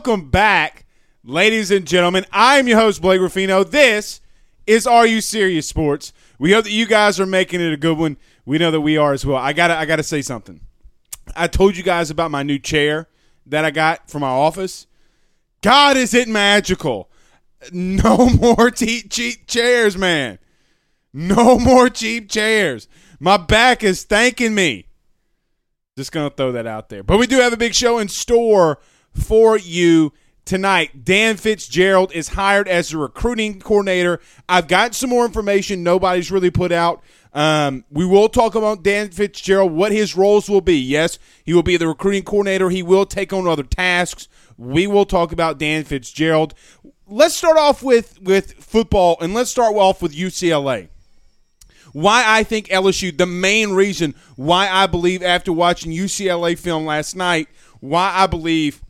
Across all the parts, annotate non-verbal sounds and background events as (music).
Welcome back, ladies and gentlemen. I'm your host, Blake Ruffino. This is Are You Serious Sports. We hope that you guys are making it a good one. We know that we are as well. I gotta, I gotta say something. I told you guys about my new chair that I got from my office. God, is it magical? No (laughs) more cheap chairs, man. No more cheap chairs. My back is thanking me. Just to throw that out there. But we do have a big show in store for you tonight. Dan Fitzgerald is hired as the recruiting coordinator. I've got some more information nobody's really put out. Um, we will talk about Dan Fitzgerald, what his roles will be. Yes, he will be the recruiting coordinator. He will take on other tasks. We will talk about Dan Fitzgerald. Let's start off with, with football, and let's start off with UCLA why I think LSU, the main reason why I believe after watching UCLA film last night, why I believe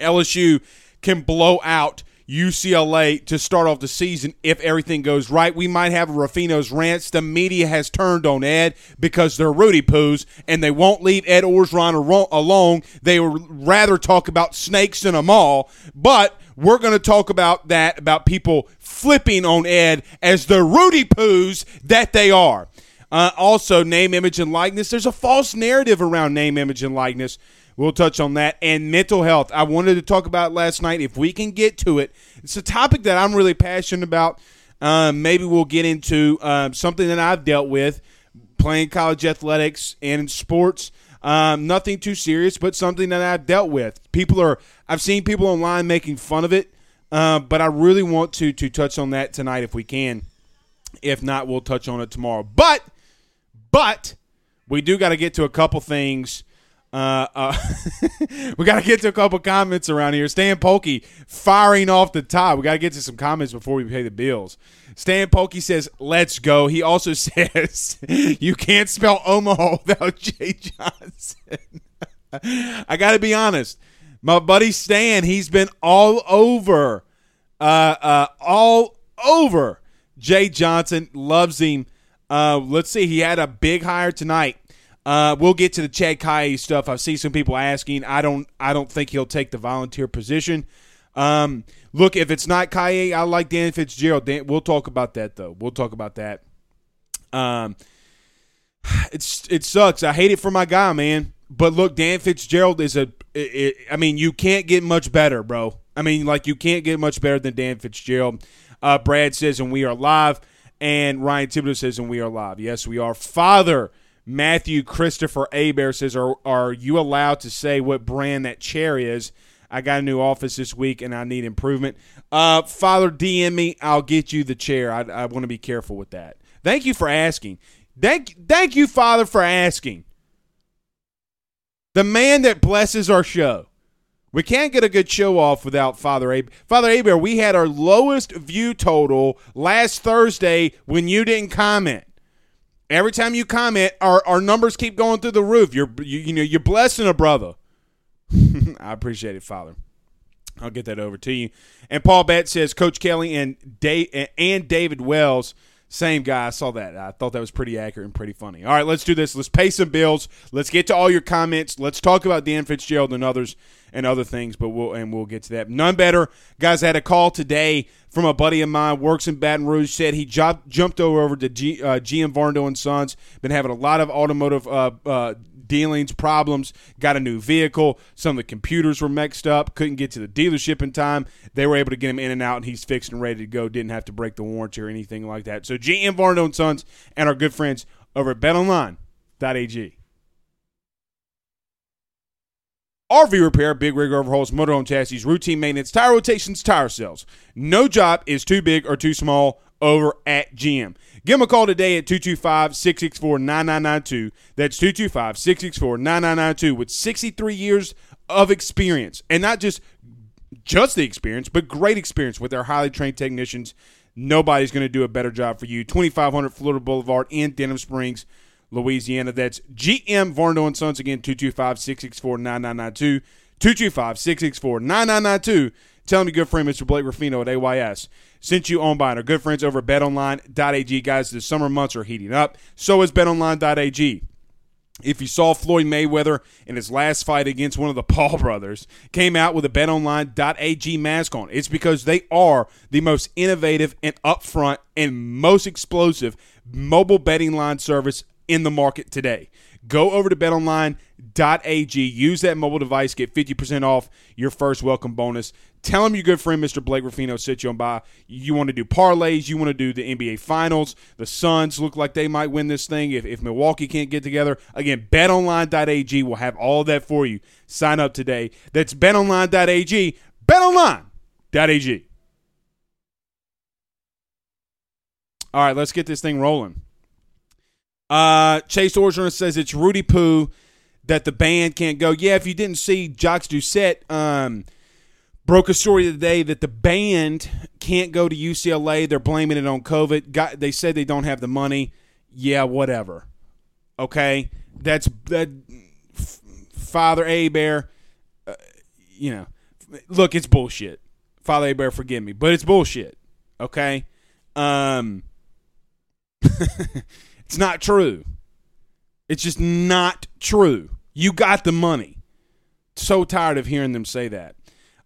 LSU can blow out UCLA to start off the season if everything goes right. We might have a Ruffino's rants. The media has turned on Ed because they're Rudy poos and they won't leave Ed Orgeron alone. They would rather talk about snakes in a mall. But we're going to talk about that, about people flipping on Ed as the Rudy poos that they are. Uh, also, name, image, and likeness. There's a false narrative around name, image, and likeness. We'll touch on that. And mental health. I wanted to talk about last night. If we can get to it, it's a topic that I'm really passionate about. Um, maybe we'll get into um, something that I've dealt with playing college athletics and sports. Um, nothing too serious, but something that I've dealt with. People are, I've seen people online making fun of it, uh, but I really want to to touch on that tonight if we can. If not, we'll touch on it tomorrow. But, but we do got to get to a couple things. Uh, uh, (laughs) we got to get to a couple comments around here. Stan Polkey firing off the top. We got to get to some comments before we pay the bills. Stan Polkey says, "Let's go." He also (laughs) says, "You can't spell Omaha without Jay Johnson." (laughs) I got to be honest. My buddy Stan, he's been all over, uh, uh, all over Jay Johnson. Loves him. Uh, let's see. He had a big hire tonight. Uh, we'll get to the Chad Kaye stuff. I see some people asking. I don't. I don't think he'll take the volunteer position. Um, look, if it's not Kaye, I like Dan Fitzgerald. Dan, we'll talk about that though. We'll talk about that. Um, it's it sucks. I hate it for my guy, man. But look, Dan Fitzgerald is a. It, it, I mean, you can't get much better, bro. I mean, like you can't get much better than Dan Fitzgerald. Uh, Brad says, and we are live. And Ryan Thibodeau says, and we are live. Yes, we are. Father Matthew Christopher Abear says, are, are you allowed to say what brand that chair is? I got a new office this week and I need improvement. Uh, Father, DM me. I'll get you the chair. I, I want to be careful with that. Thank you for asking. Thank, thank you, Father, for asking. The man that blesses our show. We can't get a good show off without Father Abe. Father Abe, we had our lowest view total last Thursday when you didn't comment. Every time you comment, our, our numbers keep going through the roof. You're you, you know you're blessing a brother. (laughs) I appreciate it, Father. I'll get that over to you. And Paul Bett says Coach Kelly and Dave and David Wells same guy. I saw that. I thought that was pretty accurate and pretty funny. All right, let's do this. Let's pay some bills. Let's get to all your comments. Let's talk about Dan Fitzgerald and others and other things, but we'll and we'll get to that. None better, guys. I had a call today from a buddy of mine, works in Baton Rouge. Said he jumped over to G, uh, GM Varno and Sons. Been having a lot of automotive uh, uh, dealings, problems, got a new vehicle. Some of the computers were mixed up, couldn't get to the dealership in time. They were able to get him in and out, and he's fixed and ready to go. Didn't have to break the warranty or anything like that. So GM Varno and Sons and our good friends over at BetOnline.ag. RV repair, big rig overhauls, motorhome chassis, routine maintenance, tire rotations, tire sales. No job is too big or too small over at GM. Give them a call today at 225 664 9992. That's 225 664 9992 with 63 years of experience. And not just just the experience, but great experience with their highly trained technicians. Nobody's going to do a better job for you. 2500 Florida Boulevard in Denham Springs, Louisiana. That's GM Varno and Sons again, 225 664 9992. 225 664 9992. Tell me, good friend Mr. Blake Ruffino at AYS sent you on by our good friends over at betonline.ag. Guys, the summer months are heating up. So is betonline.ag. If you saw Floyd Mayweather in his last fight against one of the Paul brothers, came out with a betonline.ag mask on. It's because they are the most innovative and upfront and most explosive mobile betting line service in the market today. Go over to betonline.ag, use that mobile device, get 50% off your first welcome bonus. Tell them your good friend Mr. Blake Ruffino sent you on by. You want to do parlays, you want to do the NBA Finals. The Suns look like they might win this thing if, if Milwaukee can't get together. Again, betonline.ag will have all that for you. Sign up today. That's betonline.ag. Betonline.ag. All right, let's get this thing rolling. Uh, Chase Orgeron says it's Rudy Poo that the band can't go. Yeah, if you didn't see Jacques Doucet um, broke a story today that the band can't go to UCLA. They're blaming it on COVID. Got, they said they don't have the money. Yeah, whatever. Okay, that's that. Father Abear, uh, you know, look, it's bullshit. Father Abear, forgive me, but it's bullshit. Okay, um. (laughs) It's not true. It's just not true. You got the money. So tired of hearing them say that.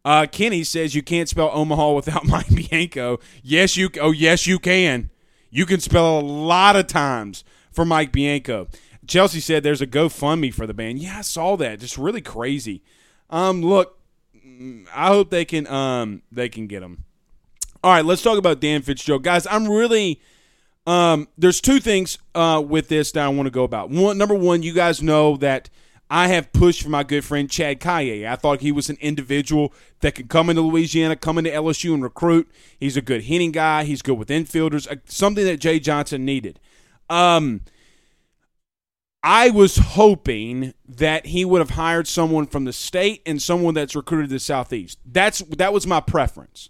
Uh, Kenny says you can't spell Omaha (laughs) without Mike Bianco. Yes, you. Oh, yes, you can. You can spell a lot of times for Mike Bianco. Chelsea said there's a GoFundMe for the band. Yeah, I saw that. Just really crazy. Um, look, I hope they can. Um, they can get them. All right, let's talk about Dan Fitzgerald, guys. I'm really um, there's two things uh, with this that I want to go about. One, number one, you guys know that I have pushed for my good friend Chad Kaye. I thought he was an individual that could come into Louisiana, come into LSU and recruit. He's a good hitting guy. He's good with infielders. Uh, something that Jay Johnson needed. Um, I was hoping that he would have hired someone from the state and someone that's recruited the southeast. That's that was my preference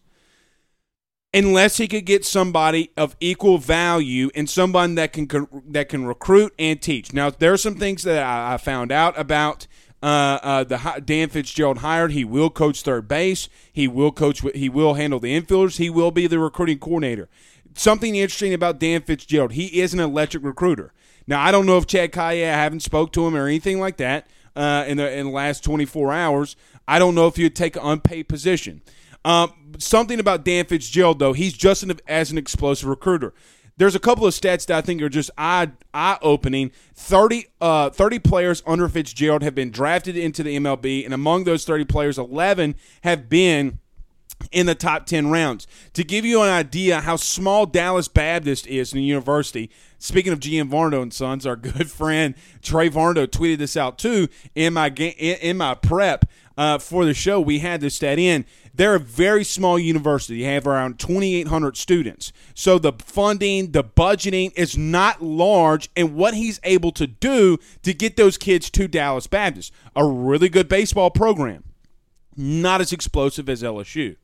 unless he could get somebody of equal value and someone that can that can recruit and teach. Now, there are some things that I, found out about. Uh, uh, the Dan Fitzgerald hired. He will coach third base. He will coach. He will handle the infielders. He will be the recruiting coordinator. Something interesting about Dan Fitzgerald. He is an electric recruiter. Now I don't know if Chad Kaye. I haven't spoke to him or anything like that uh, in the in the last 24 hours. I don't know if he would take an unpaid position. Um, something about Dan Fitzgerald, though, he's just an, as an explosive recruiter. There's a couple of stats that I think are just eye, eye opening. 30, uh, 30 players under Fitzgerald have been drafted into the MLB, and among those 30 players, 11 have been in the top 10 rounds. To give you an idea how small Dallas Baptist is in the university, speaking of GM Varno and Sons, our (laughs) good friend Trey Varno tweeted this out too in my, in my prep uh, for the show. We had this stat in. They're a very small university. They have around 2,800 students. So the funding, the budgeting is not large. And what he's able to do to get those kids to Dallas Baptist, a really good baseball program. not as explosive as LSU.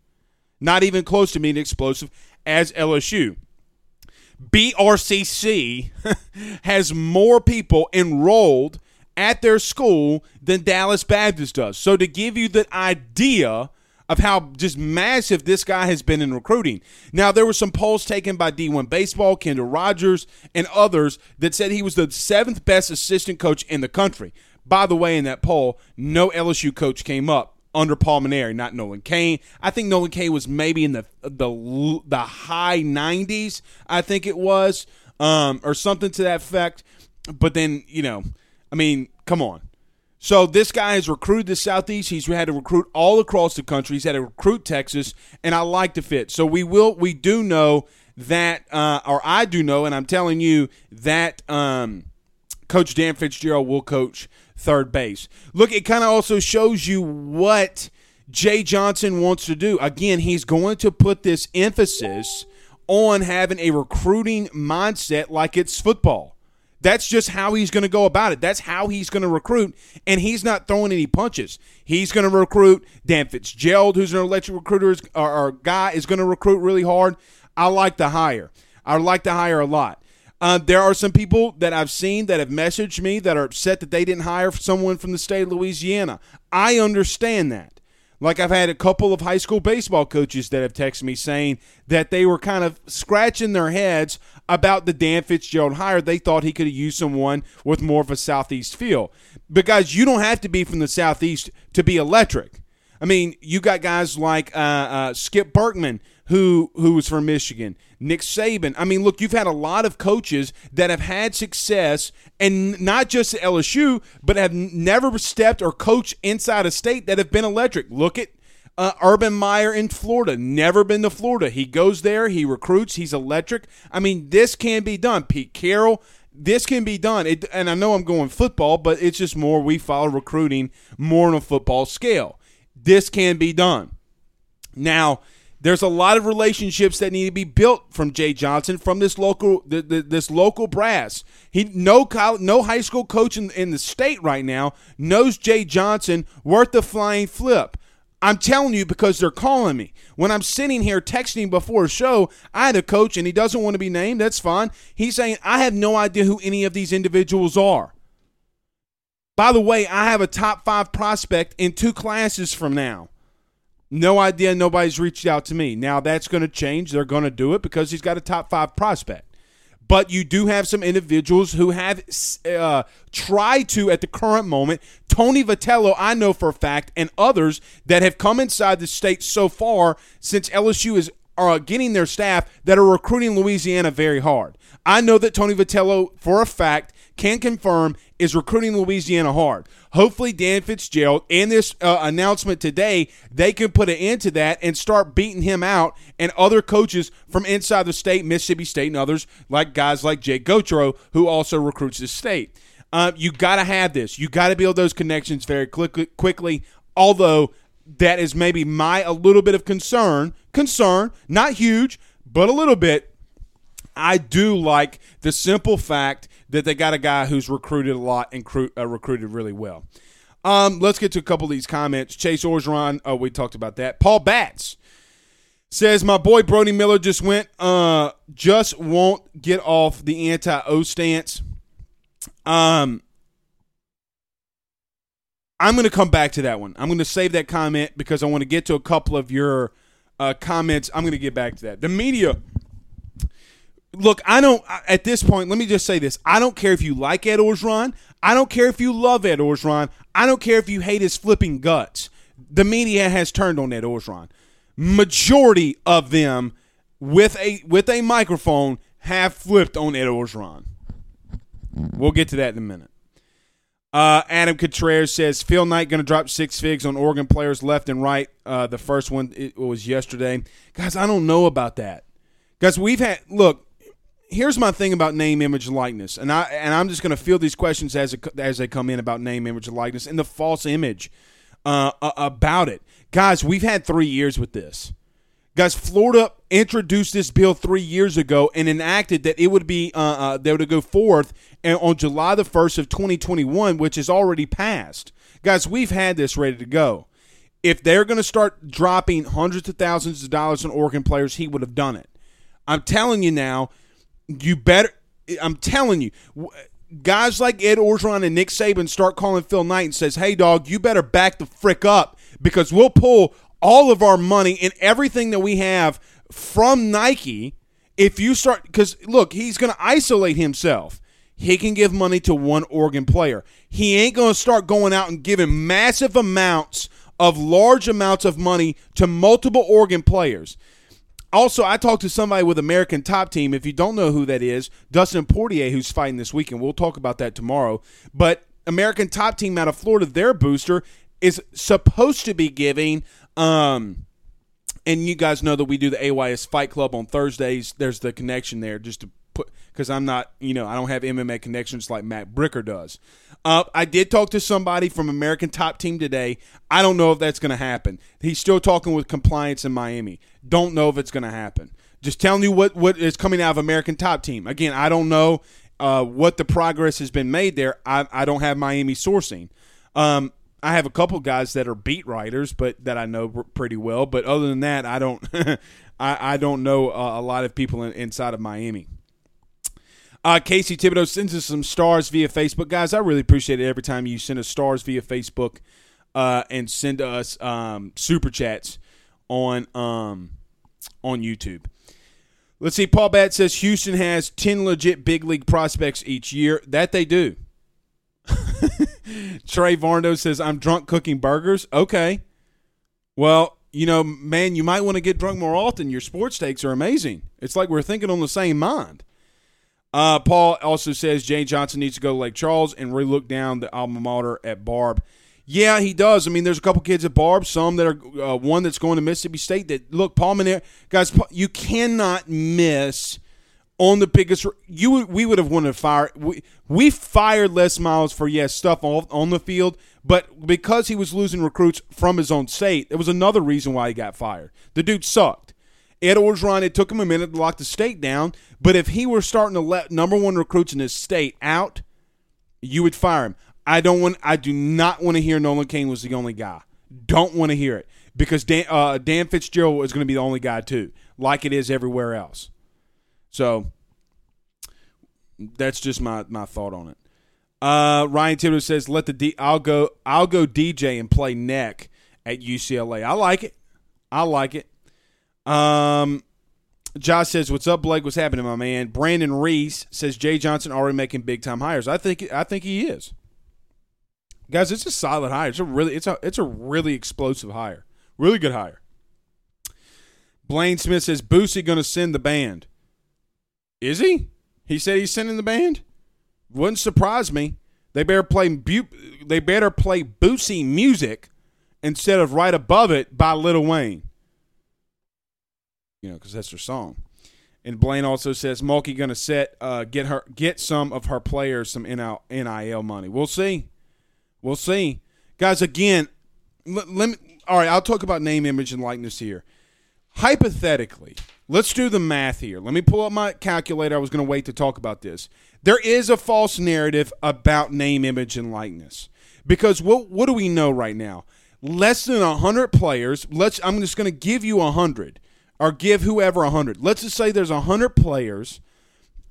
Not even close to being explosive as LSU. BRCC (laughs) has more people enrolled at their school than Dallas Baptist does. So to give you the idea of how just massive this guy has been in recruiting. Now, there were some polls taken by D1 Baseball, Kendall Rogers, and others that said he was the seventh best assistant coach in the country. By the way, in that poll, no LSU coach came up under Paul Mainieri, not Nolan Cain. I think Nolan Cain was maybe in the the the high 90s, I think it was, um, or something to that effect. But then, you know, I mean, come on. So this guy has recruited the Southeast. He's had to recruit all across the country. He's had to recruit Texas, and I like the fit. So we will, we do know that, uh, or I do know, and I'm telling you that um, Coach Dan Fitzgerald will coach third base. Look, it kind of also shows you what Jay Johnson wants to do. Again, he's going to put this emphasis on having a recruiting mindset like it's football. That's just how he's going to go about it. That's how he's going to recruit, and he's not throwing any punches. He's going to recruit Dan Fitzgerald, who's an electric recruiter, or, or guy, is going to recruit really hard. I like the hire. I like the hire a lot. Uh, there are some people that I've seen that have messaged me that are upset that they didn't hire someone from the state of Louisiana. I understand that. Like I've had a couple of high school baseball coaches that have texted me saying that they were kind of scratching their heads about the Dan Fitzgerald hire. They thought he could have used someone with more of a southeast feel. Because you don't have to be from the southeast to be electric. I mean, you got guys like uh, uh, Skip Bertman who who was from Michigan, Nick Saban. I mean, look, you've had a lot of coaches that have had success, and not just at LSU, but have never stepped or coached inside a state that have been electric. Look at uh, Urban Meyer in Florida, never been to Florida. He goes there, he recruits, he's electric. I mean, this can be done. Pete Carroll, this can be done. It, and I know I'm going football, but it's just more we follow recruiting more on a football scale. This can be done. Now, there's a lot of relationships that need to be built from Jay Johnson from this local the, the, this local brass. He no college, no high school coach in, in the state right now knows Jay Johnson worth the flying flip. I'm telling you because they're calling me. When I'm sitting here texting before a show, I had a coach and he doesn't want to be named. That's fine. He's saying, I have no idea who any of these individuals are. By the way, I have a top five prospect in two classes from now. No idea. Nobody's reached out to me. Now that's going to change. They're going to do it because he's got a top five prospect. But you do have some individuals who have uh, tried to, at the current moment, Tony Vitello, I know for a fact, and others that have come inside the state so far since LSU is are getting their staff that are recruiting Louisiana very hard. I know that Tony Vitello, for a fact, can confirm is recruiting Louisiana hard. Hopefully, Dan Fitzgerald and this uh, announcement today, they can put an end to that and start beating him out and other coaches from inside the state, Mississippi State, and others like guys like Jake Gautreau, who also recruits the state. Uh, you got to have this. You got to build those connections very quickly. Quickly, although that is maybe my a little bit of concern. Concern, not huge, but a little bit. I do like the simple fact that they got a guy who's recruited a lot and cru- uh, recruited really well. Um, let's get to a couple of these comments. Chase Orgeron, oh, we talked about that. Paul Batts says my boy Brody Miller just went, uh, just won't get off the anti-O stance. Um, I'm going to come back to that one. I'm going to save that comment because I want to get to a couple of your uh, comments. I'm going to get back to that. The media look, I don't at this point. Let me just say this: I don't care if you like Ed Orgeron. I don't care if you love Ed Orgeron. I don't care if you hate his flipping guts. The media has turned on Ed Orgeron. Majority of them, with a with a microphone, have flipped on Ed Orgeron. We'll get to that in a minute. Uh, Adam Contreras says Phil Knight going to drop six figs on Oregon players left and right. Uh, the first one it was yesterday, guys. I don't know about that, guys. We've had look here's my thing about name, image, and likeness, and I and I'm just going to field these questions as it, as they come in about name, image, and likeness, and the false image uh, about it, guys. We've had three years with this. Guys, Florida introduced this bill three years ago and enacted that it would be uh, uh, they would go forth on July the first of 2021, which is already passed. Guys, we've had this ready to go. If they're going to start dropping hundreds of thousands of dollars on Oregon players, he would have done it. I'm telling you now, you better. I'm telling you, guys like Ed Orgeron and Nick Saban start calling Phil Knight and says, "Hey, dog, you better back the frick up because we'll pull all of our money and everything that we have from Nike if you start because look, he's going to isolate himself. He can give money to one Oregon player. He ain't going to start going out and giving massive amounts of large amounts of money to multiple Oregon players. Also, I talked to somebody with American Top Team. If you don't know who that is, Dustin Poirier, who's fighting this weekend. We'll talk about that tomorrow. But American Top Team out of Florida, their booster is supposed to be giving. Um, and you guys know that we do the AYS Fight Club on Thursdays. There's the connection there, just to because I'm not, you know, I don't have MMA connections like Matt Bricker does. Uh, I did talk to somebody from American Top Team today. I don't know if that's going to happen. He's still talking with compliance in Miami. Don't know if it's going to happen. Just telling you what, what is coming out of American Top Team. Again, I don't know uh, what the progress has been made there. I, I don't have Miami sourcing. Um, I have a couple guys that are beat writers, but that I know pretty well. But other than that, I don't. (laughs) I, I don't know uh, a lot of people in, inside of Miami. Uh, Casey Thibodeau sends us some stars via Facebook. Guys, I really appreciate it every time you send us stars via Facebook uh, and send us um, super chats on um, on YouTube. Let's see. Paul Bat says Houston has 10 legit big league prospects each year. That they do. (laughs) Trey Varno says, I'm drunk cooking burgers. Okay. Well, you know, man, you might want to get drunk more often. Your sports takes are amazing. It's like we're thinking on the same mind. Uh, Paul also says Jay Johnson needs to go to Lake Charles and relook down the alma mater at Barbe. Yeah, he does. I mean, there's a couple kids at Barbe, some that are uh, one that's going to Mississippi State. That look, Paul Mainieri, guys, you cannot miss on the biggest. You we would have wanted to fire. We we fired Les Miles for yes stuff on on the field, but because he was losing recruits from his own state, it was another reason why he got fired. The dude sucked. Ed Orgeron, it took him a minute to lock the state down, but if he were starting to let number one recruits in his state out, you would fire him. I don't want. I do not want to hear Nolan Cain was the only guy. Don't want to hear it because Dan, uh, Dan Fitzgerald is going to be the only guy too, like it is everywhere else. So that's just my my thought on it. Uh, Ryan Thibodeau says, "Let the D. I'll go. I'll go DJ and play neck at UCLA. I like it. I like it. Um, Josh says, "What's up, Blake? What's happening, my man?" Brandon Reese says, "Jay Johnson already making big time hires. I think I think he is. Guys, it's a solid hire. It's a really it's a it's a really explosive hire. Really good hire." Blaine Smith says, "Boosie going to send the band? Is he? He said he's sending the band. Wouldn't surprise me. They better play Bu- they better play Boosie music instead of right above it by Little Wayne." You know, because that's her song. And Blaine also says Mulkey going to set uh, get her get some of her players some NIL, NIL money. We'll see, we'll see, guys. Again, let, let me. All right, I'll talk about name, image, and likeness here. Hypothetically, let's do the math here. Let me pull up my calculator. I was going to wait to talk about this. There is a false narrative about name, image, and likeness because what what do we know right now? Less than hundred players. Let's. I'm just going to give you hundred or give whoever a hundred. Let's just say there's a hundred players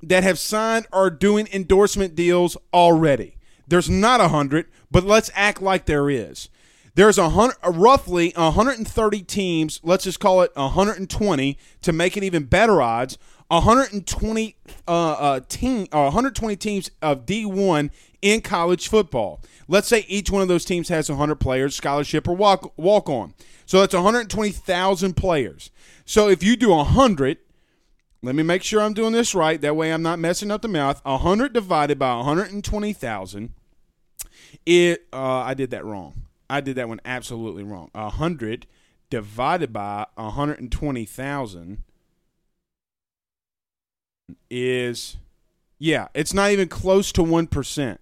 that have signed or doing endorsement deals already. There's not a hundred, but let's act like there is. There's a hundred, roughly 130 teams. Let's just call it 120 to make it even better odds. 120 uh, uh, team, uh, 120 teams of D1 in college football. Let's say each one of those teams has 100 players, scholarship or walk walk on. So that's 120,000 players. So if you do 100, let me make sure I'm doing this right. That way I'm not messing up the math. 100 divided by 120,000. It uh, I did that wrong. I did that one absolutely wrong. 100 divided by 120,000 is yeah, it's not even close to 1%.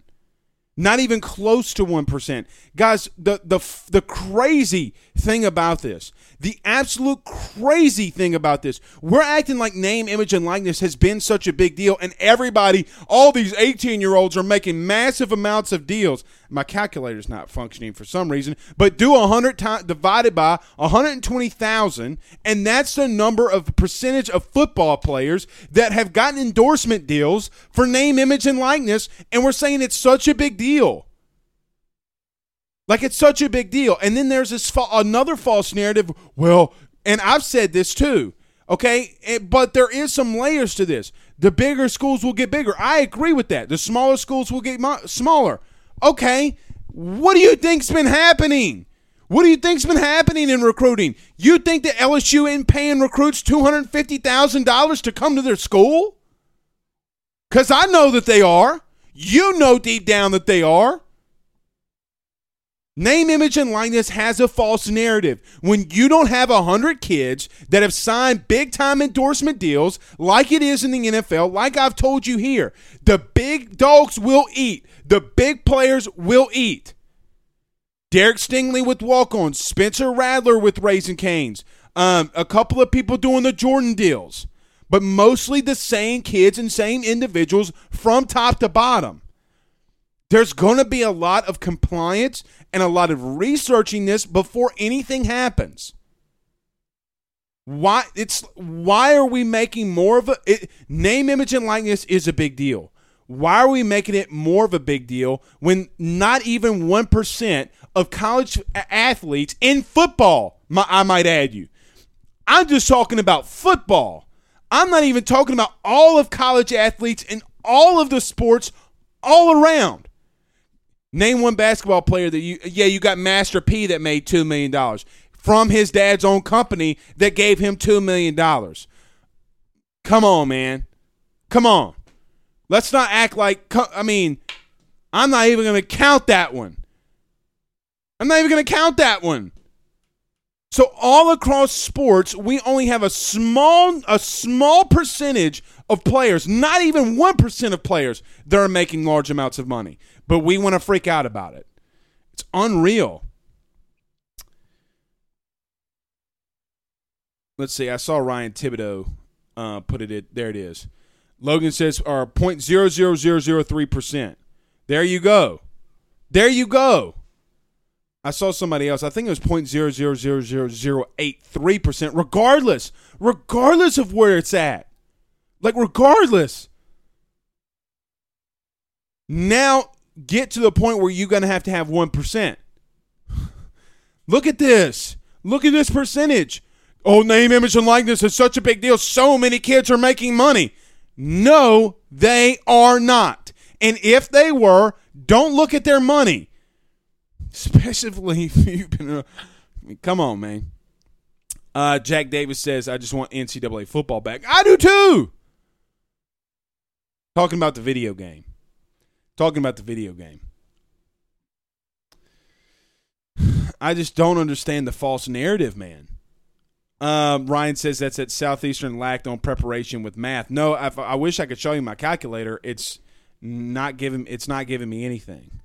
Not even close to 1%. Guys, the the the crazy thing about this, the absolute crazy thing about this, we're acting like name, image and likeness has been such a big deal and everybody, all these 18-year-olds are making massive amounts of deals. My calculator's not functioning for some reason, but do 100 times divided by 120,000 and that's the number of percentage of football players that have gotten endorsement deals for name, image and likeness and we're saying it's such a big deal. Like it's such a big deal. And then there's this fa- another false narrative. Well, and I've said this too. Okay, it, but there is some layers to this. The bigger schools will get bigger. I agree with that. The smaller schools will get mo- smaller. Okay, what do you think's been happening? What do you think's been happening in recruiting? You think that LSU ain't paying recruits two hundred fifty thousand dollars to come to their school? Because I know that they are. You know deep down that they are. Name, image, and likeness has a false narrative. When you don't have 100 kids that have signed big time endorsement deals, like it is in the NFL, like I've told you here, the big dogs will eat. The big players will eat. Derek Stingley with walk ons, Spencer Rattler with Raising Canes, um, a couple of people doing the Jordan deals, but mostly the same kids and same individuals from top to bottom. There's going to be a lot of compliance and a lot of researching this before anything happens. Why it's why are we making more of a it, name, image, and likeness is a big deal. Why are we making it more of a big deal when not even one percent of college athletes in football? I might add you. I'm just talking about football. I'm not even talking about all of college athletes in all of the sports all around. Name one basketball player that you yeah, you got Master P that made 2 million dollars from his dad's own company that gave him 2 million dollars. Come on, man. Come on. Let's not act like I mean, I'm not even going to count that one. I'm not even going to count that one. So all across sports, we only have a small a small percentage of players, not even 1% of players that are making large amounts of money but we want to freak out about it. It's unreal. Let's see. I saw Ryan Thibodeau uh, put it. There it is. Logan says, "Are three percent." There you go. There you go. I saw somebody else. I think it was point zero zero zero zero zero eight three percent. Regardless, regardless of where it's at, like regardless. Now get to the point where you're going to have to have 1%. (sighs) Look at this. Look at this percentage. Oh, name, image, and likeness is such a big deal. So many kids are making money. No, they are not. And if they were, don't look at their money. Especially (laughs) if you've been. I come on, man. Uh, Jack Davis says, I just want NCAA football back. I do too. Talking about the video game. Talking about the video game. I just don't understand the false narrative, man. Um, Ryan says that's at Southeastern lacked on preparation with math. No, I, I wish I could show you my calculator. It's not giving. It's not giving me anything.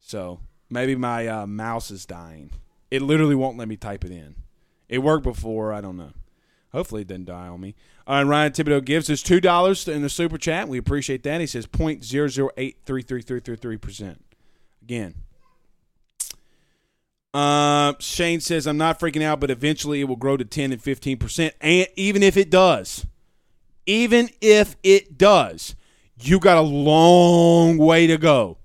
So maybe my uh, mouse is dying. It literally won't let me type it in. It worked before. I don't know. Hopefully, it didn't die on me. Uh, and Ryan Thibodeau gives us two dollars in the super chat. We appreciate that. He says point zero zero eight three three three three three percent. Again. Uh, Shane says I'm not freaking out, but eventually it will grow to ten and fifteen percent. And even if it does, even if it does, you got a long way to go,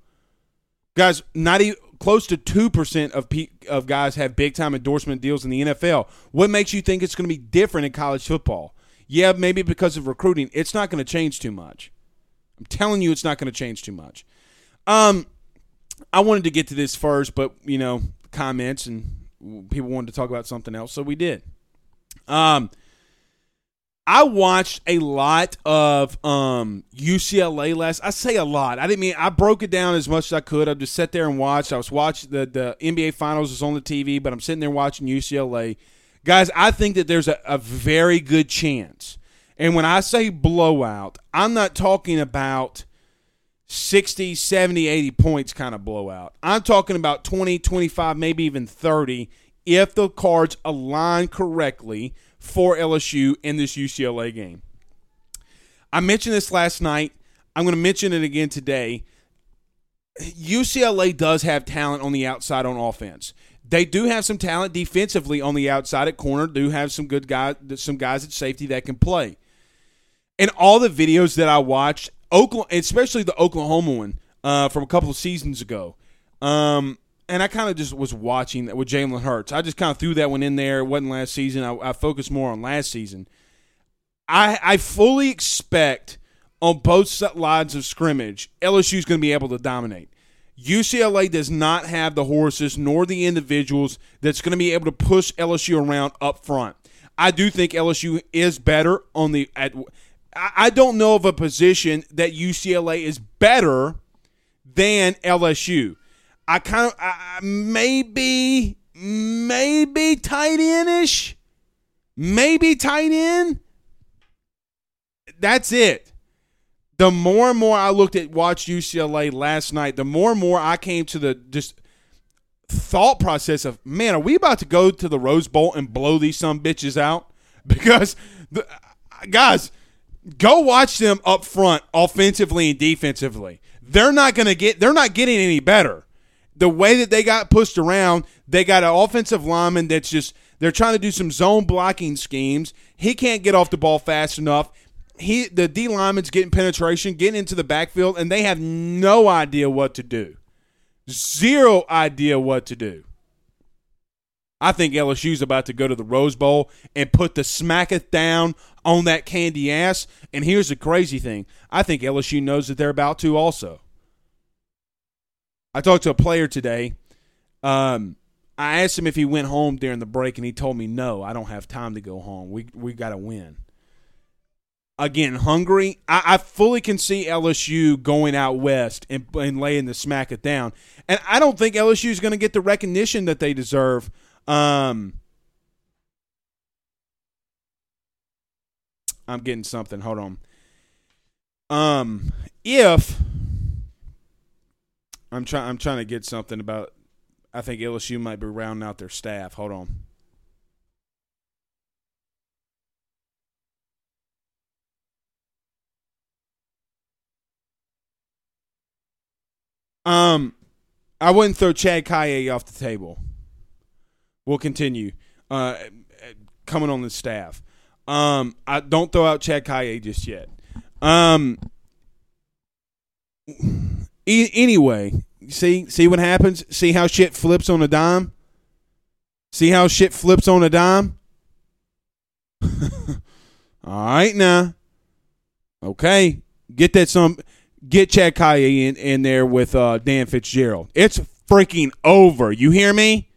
guys. Not even close to 2% of of guys have big time endorsement deals in the NFL. What makes you think it's going to be different in college football? Yeah, maybe because of recruiting. It's not going to change too much. I'm telling you it's not going to change too much. Um I wanted to get to this first, but you know, comments and people wanted to talk about something else, so we did. Um I watched a lot of um, UCLA last. I say a lot. I didn't mean I broke it down as much as I could. I just sat there and watched. I was watching the the NBA Finals was on the TV, but I'm sitting there watching UCLA. Guys, I think that there's a, a very good chance. And when I say blowout, I'm not talking about 60, 70, 80 points kind of blowout. I'm talking about 20, 25, maybe even 30 if the cards align correctly for LSU in this UCLA game. I mentioned this last night. I'm going to mention it again today. UCLA does have talent on the outside on offense. They do have some talent defensively on the outside at corner. Do have some good guys, some guys at safety that can play. And all the videos that I watched, Oklahoma, especially the Oklahoma one uh, from a couple of seasons ago, um, and I kind of just was watching that with Jalen Hurts. I just kind of threw that one in there. It wasn't last season. I, I focused more on last season. I I fully expect on both lines of scrimmage, LSU is going to be able to dominate. UCLA does not have the horses nor the individuals that's going to be able to push LSU around up front. I do think LSU is better on the at. I don't know of a position that UCLA is better than LSU. I kind of I, maybe maybe tight endish, maybe tight end. That's it. The more and more I looked at watch UCLA last night, the more and more I came to the just thought process of man, are we about to go to the Rose Bowl and blow these some bitches out? (laughs) Because the guys, go watch them up front, offensively and defensively. They're not going to get. They're not getting any better the way that they got pushed around, they got an offensive lineman that's just they're trying to do some zone blocking schemes. He can't get off the ball fast enough. He the D lineman's getting penetration, getting into the backfield, and they have no idea what to do. Zero idea what to do. I think LSU's about to go to the Rose Bowl and put the smacketh down on that candy ass. And here's the crazy thing I think LSU knows that they're about to also. I talked to a player today. Um, I asked him if he went home during the break, and he told me no. I don't have time to go home. We we got to win. Again, hungry. I, I, fully can see LSU going out west and, and laying the smack it down, and I don't think LSU is going to get the recognition that they deserve. Um, I'm getting something. Hold on. Um, if I'm trying. I'm trying to get something about. I think LSU might be rounding out their staff. Hold on. Um, I wouldn't throw Chad Kaye off the table. We'll continue. Uh, coming on the staff. Um, I don't throw out Chad Kaye just yet. Um, E- anyway, see see what happens. See how shit flips on a dime. See how shit flips on a dime. (laughs) All right now. Okay, get that some get Chad Kaye in, in there with uh, Dan Fitzgerald. It's freaking over. You hear me?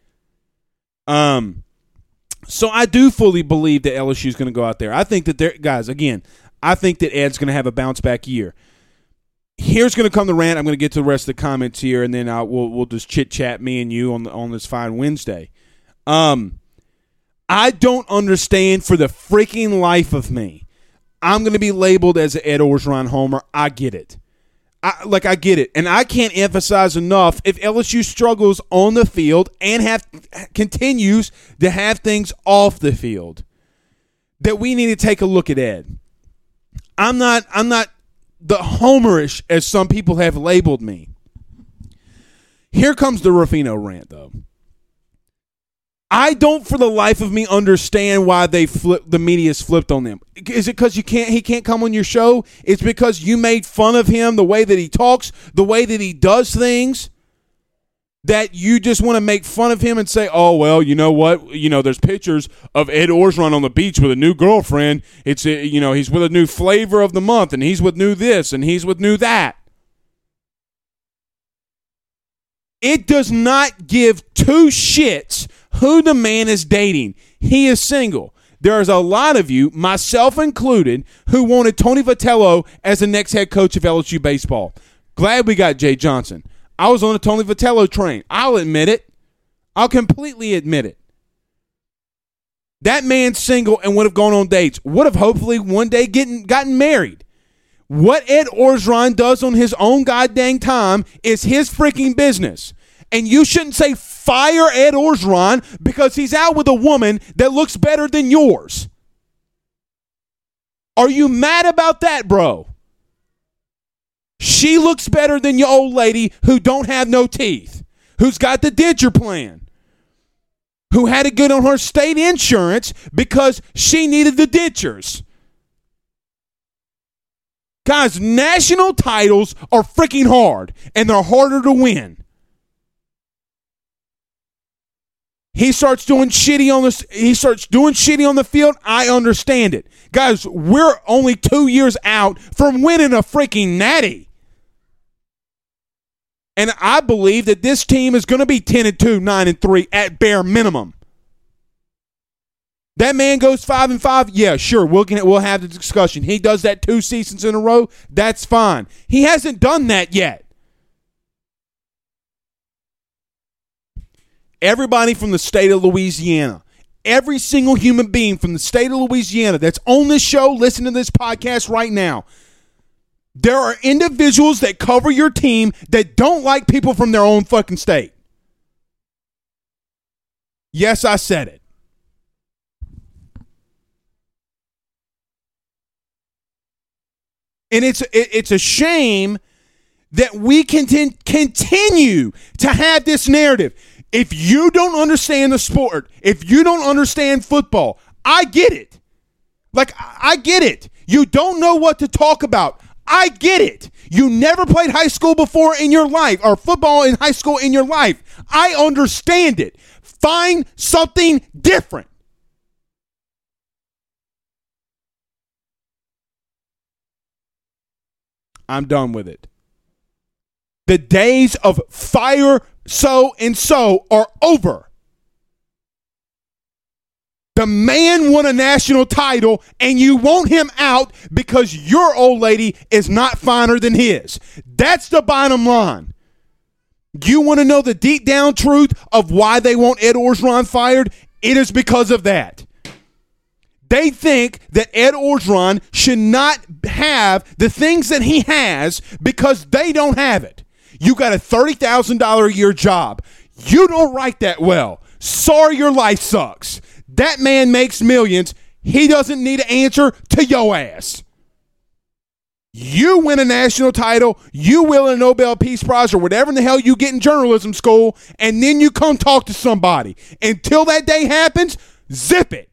Um, so I do fully believe that LSU is going to go out there. I think that they're guys again. I think that Ed's going to have a bounce back year here's going to come the rant. I'm going to get to the rest of the comments here, and then I'll, we'll we'll just chit chat me and you on the, on this fine Wednesday. Um, I don't understand for the freaking life of me. I'm going to be labeled as an Ed Orgeron homer. I get it. I, like I get it, and I can't emphasize enough. If LSU struggles on the field and have continues to have things off the field, that we need to take a look at Ed. I'm not. I'm not the homerish as some people have labeled me. Here comes the Ruffino rant, though. I don't, for the life of me, understand why they flip the media's flipped on them. Is it because you can't? He can't come on your show. It's because you made fun of him, the way that he talks, the way that he does things that you just want to make fun of him and say, "Oh well, you know what? You know, there's pictures of Ed Orgeron on the beach with a new girlfriend. It's uh, you know he's with a new flavor of the month, and he's with new this, and he's with new that." It does not give two shits who the man is dating. He is single. There's a lot of you, myself included, who wanted Tony Vitello as the next head coach of LSU baseball. Glad we got Jay Johnson. I was on a Tony Vitello train. I'll admit it. I'll completely admit it. That man's single and would have gone on dates. Would have hopefully one day getting gotten married. What Ed Orgeron does on his own goddamn time is his freaking business. And you shouldn't say fire Ed Orgeron because he's out with a woman that looks better than yours. Are you mad about that, bro? She looks better than your old lady who don't have no teeth, who's got the Digger plan, who had to good on her state insurance because she needed the ditchers. Guys, national titles are freaking hard, and they're harder to win. He starts doing shitty on the he starts doing shitty on the field. I understand it. Guys, we're only 2 years out from winning a freaking natty. And I believe that this team is going to be 10 and 2, 9 and 3 at bare minimum. That man goes 5 and 5. Yeah, sure, we'll get, we'll have the discussion. He does that two seasons in a row. That's fine. He hasn't done that yet. everybody from the state of Louisiana, every single human being from the state of Louisiana that's on this show, listen to this podcast right now. There are individuals that cover your team that don't like people from their own fucking state. Yes, I said it. And it's it's a shame that we can continue to have this narrative. If you don't understand the sport, if you don't understand football, I get it. Like, I get it. You don't know what to talk about. I get it. You never played high school before in your life or football in high school in your life. I understand it. Find something different. I'm done with it. The days of fire so and so are over. The man won a national title and you want him out because your old lady is not finer than his. That's the bottom line. You want to know the deep down truth of why they want Ed Orgeron fired? It is because of that. They think that Ed Orgeron should not have the things that he has because they don't have it. You got a $30,000 a year job. You don't write that well. Sorry, your life sucks. That man makes millions. He doesn't need an answer to yo ass. You win a national title, you win a Nobel Peace Prize or whatever in the hell you get in journalism school, and then you come talk to somebody. Until that day happens, zip it.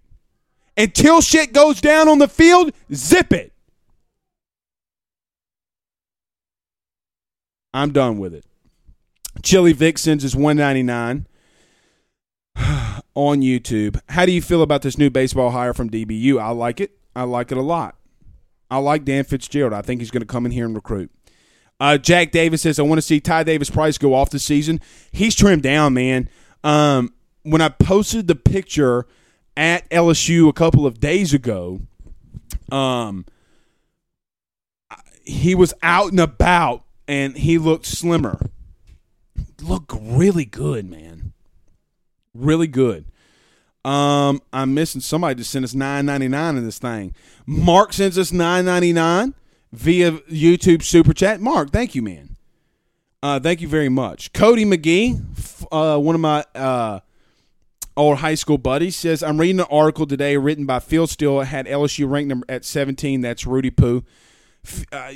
Until shit goes down on the field, zip it. I'm done with it. Chili Vixens is 199 (sighs) on YouTube. How do you feel about this new baseball hire from DBU? I like it. I like it a lot. I like Dan Fitzgerald. I think he's going to come in here and recruit. Uh, Jack Davis says, I want to see Ty Davis Price go off the season. He's trimmed down, man. Um, when I posted the picture at LSU a couple of days ago, um, he was out and about and he looked slimmer. Looked really good, man. Really good. Um, I'm missing somebody just sent us nine ninety nine in this thing. Mark sends us nine ninety nine via YouTube super chat. Mark, thank you, man. Uh, thank you very much. Cody McGee, uh, one of my uh, old high school buddies, says I'm reading an article today written by Phil Steele. Had LSU ranked number at 17. That's Rudy Poo. Uh,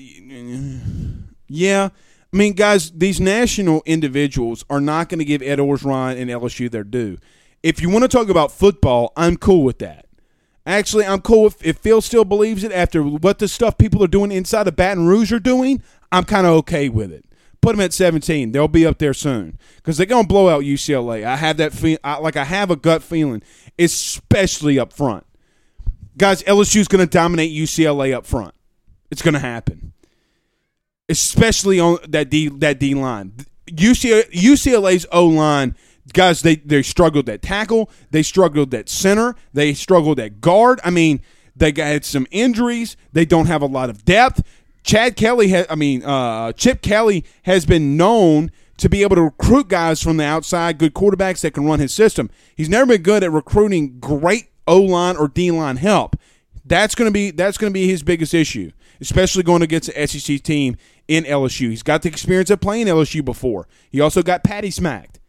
yeah. I mean, guys, these national individuals are not going to give Ed Orgeron and LSU their due. If you want to talk about football, I'm cool with that. Actually, I'm cool if, if Phil still believes it after what the stuff people are doing inside of Baton Rouge are doing. I'm kind of okay with it. Put them at 17. They'll be up there soon because they're going to blow out UCLA. I have that feel. Like I have a gut feeling, especially up front. Guys, LSU is going to dominate UCLA up front. It's going to happen especially on that D that D line. UCLA, UCLA's O line, guys, they they struggled at tackle, they struggled at center, they struggled at guard. I mean, they got some injuries. They don't have a lot of depth. Chad Kelly, has, I mean, uh, Chip Kelly has been known to be able to recruit guys from the outside, good quarterbacks that can run his system. He's never been good at recruiting great O line or D line help. That's gonna be that's gonna be his biggest issue, especially going against the SEC team in LSU. He's got the experience of playing LSU before. He also got patty smacked.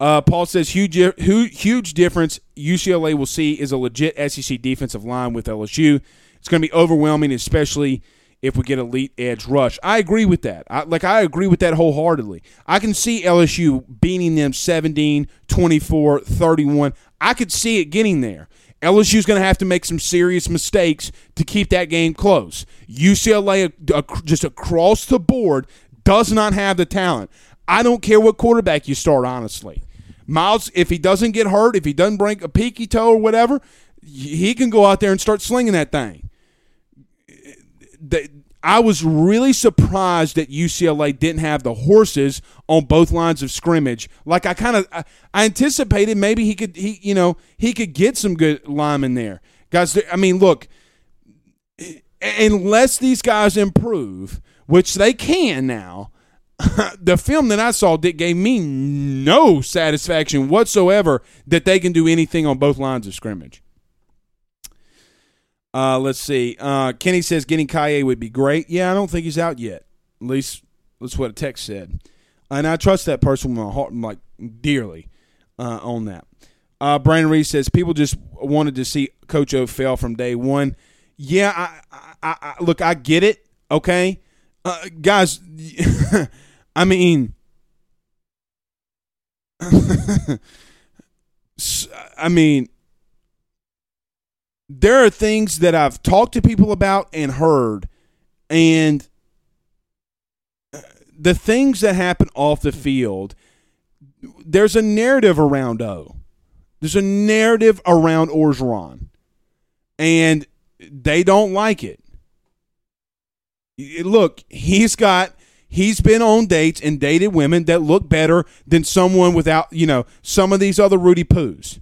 Uh, Paul says huge, huge difference UCLA will see is a legit SEC defensive line with LSU. It's going to be overwhelming, especially if we get elite edge rush. I agree with that. I, like I agree with that wholeheartedly. I can see LSU beating them 17, 24, 31. I could see it getting there. LSU's going to have to make some serious mistakes to keep that game close. UCLA just across the board does not have the talent. I don't care what quarterback you start honestly. Miles, if he doesn't get hurt, if he doesn't break a peaky toe or whatever, he can go out there and start slinging that thing. I was really surprised that UCLA didn't have the horses on both lines of scrimmage. Like I kind of I, anticipated maybe he could he you know he could get some good linemen there, guys. I mean, look, unless these guys improve, which they can now. (laughs) the film that I saw did gave me no satisfaction whatsoever that they can do anything on both lines of scrimmage. Uh, let's see. Uh, Kenny says getting Kaye would be great. Yeah, I don't think he's out yet. At least that's what a text said. And I trust that person with my heart, like dearly, uh, on that. Uh, Brandon Reed says people just wanted to see Coach O fail from day one. Yeah, I, I, I look, I get it. Okay, uh, guys. (laughs) I mean, (laughs) I mean, there are things that I've talked to people about and heard, and uh, the things that happen off the field, there's a narrative around O. There's a narrative around Orgeron, and they don't like it. Look, he's got he's been on dates and dated women that look better than someone without, you know, some of these other Rudy Poos.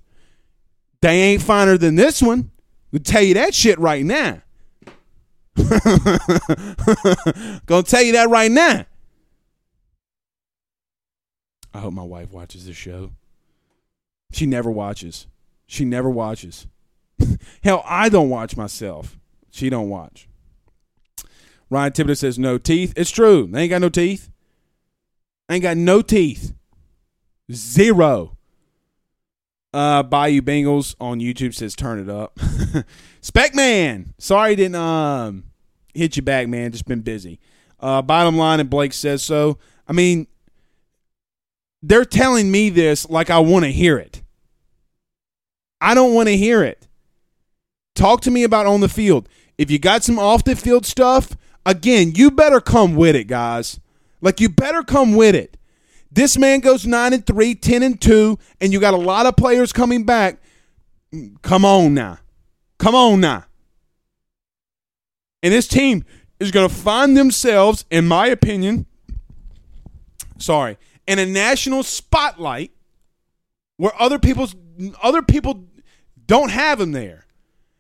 They ain't finer than this one. I'll tell you that shit right now. (laughs) Gonna tell you that right now. I hope my wife watches this show. She never watches. She never watches. (laughs) Hell, I don't watch myself. She don't watch. Ryan Thibodeau says no teeth. It's true. They ain't got no teeth. ain't got no teeth. Zero. Uh, Bayou Bengals on YouTube says turn it up. (laughs) Spec Man, sorry didn't um hit you back, man. Just been busy. Uh, bottom line, and Blake says so. I mean, they're telling me this like I want to hear it. I don't want to hear it. Talk to me about on the field. If you got some off the field stuff, again, you better come with it, guys. Like you better come with it. This man goes 9 and 3, 10 and 2, and you got a lot of players coming back. Come on now. Come on now. And this team is going to find themselves, in my opinion, sorry, in a national spotlight where other people's other people don't have them there.